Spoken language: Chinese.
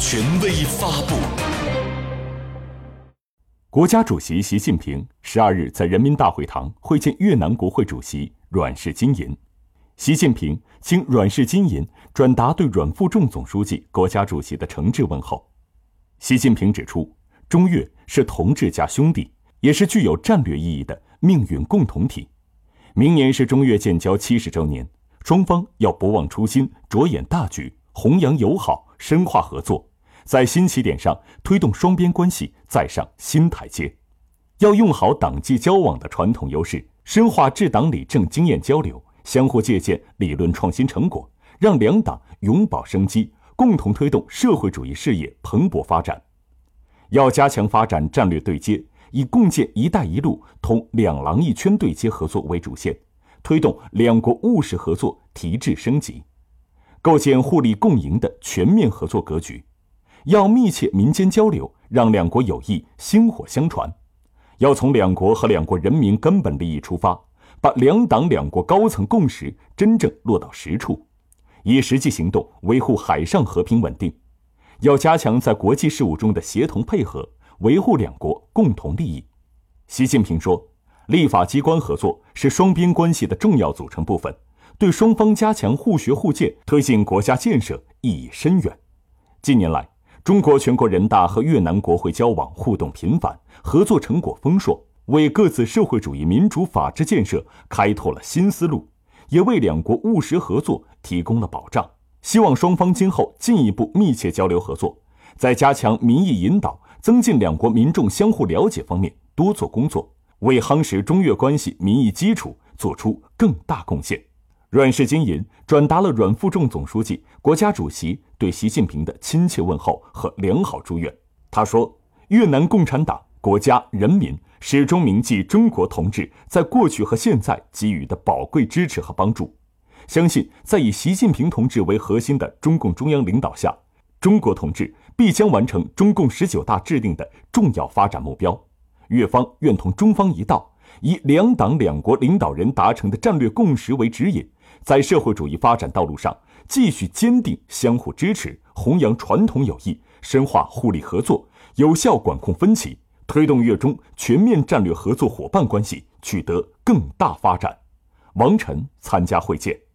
权威发布。国家主席习近平十二日在人民大会堂会见越南国会主席阮氏金银。习近平经阮氏金银转达对阮富仲总书记、国家主席的诚挚问候。习近平指出，中越是同志加兄弟，也是具有战略意义的命运共同体。明年是中越建交七十周年，双方要不忘初心，着眼大局，弘扬友好，深化合作。在新起点上推动双边关系再上新台阶，要用好党际交往的传统优势，深化治党理政经验交流，相互借鉴理论创新成果，让两党永葆生机，共同推动社会主义事业蓬勃发展。要加强发展战略对接，以共建“一带一路”同“两廊一圈”对接合作为主线，推动两国务实合作提质升级，构建互利共赢的全面合作格局。要密切民间交流，让两国友谊薪火相传；要从两国和两国人民根本利益出发，把两党两国高层共识真正落到实处，以实际行动维护海上和平稳定。要加强在国际事务中的协同配合，维护两国共同利益。习近平说：“立法机关合作是双边关系的重要组成部分，对双方加强互学互鉴、推进国家建设意义深远。”近年来，中国全国人大和越南国会交往互动频繁，合作成果丰硕，为各自社会主义民主法治建设开拓了新思路，也为两国务实合作提供了保障。希望双方今后进一步密切交流合作，在加强民意引导、增进两国民众相互了解方面多做工作，为夯实中越关系民意基础做出更大贡献。阮氏金银转达了阮富仲总书记、国家主席对习近平的亲切问候和良好祝愿。他说：“越南共产党、国家、人民始终铭记中国同志在过去和现在给予的宝贵支持和帮助，相信在以习近平同志为核心的中共中央领导下，中国同志必将完成中共十九大制定的重要发展目标。越方愿同中方一道，以两党两国领导人达成的战略共识为指引。”在社会主义发展道路上，继续坚定相互支持，弘扬传统友谊，深化互利合作，有效管控分歧，推动越中全面战略合作伙伴关系取得更大发展。王晨参加会见。